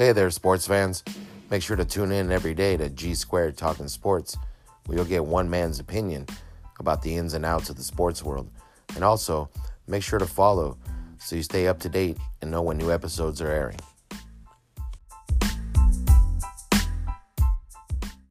Hey there, sports fans. Make sure to tune in every day to G Squared Talking Sports, where you'll get one man's opinion about the ins and outs of the sports world. And also, make sure to follow so you stay up to date and know when new episodes are airing.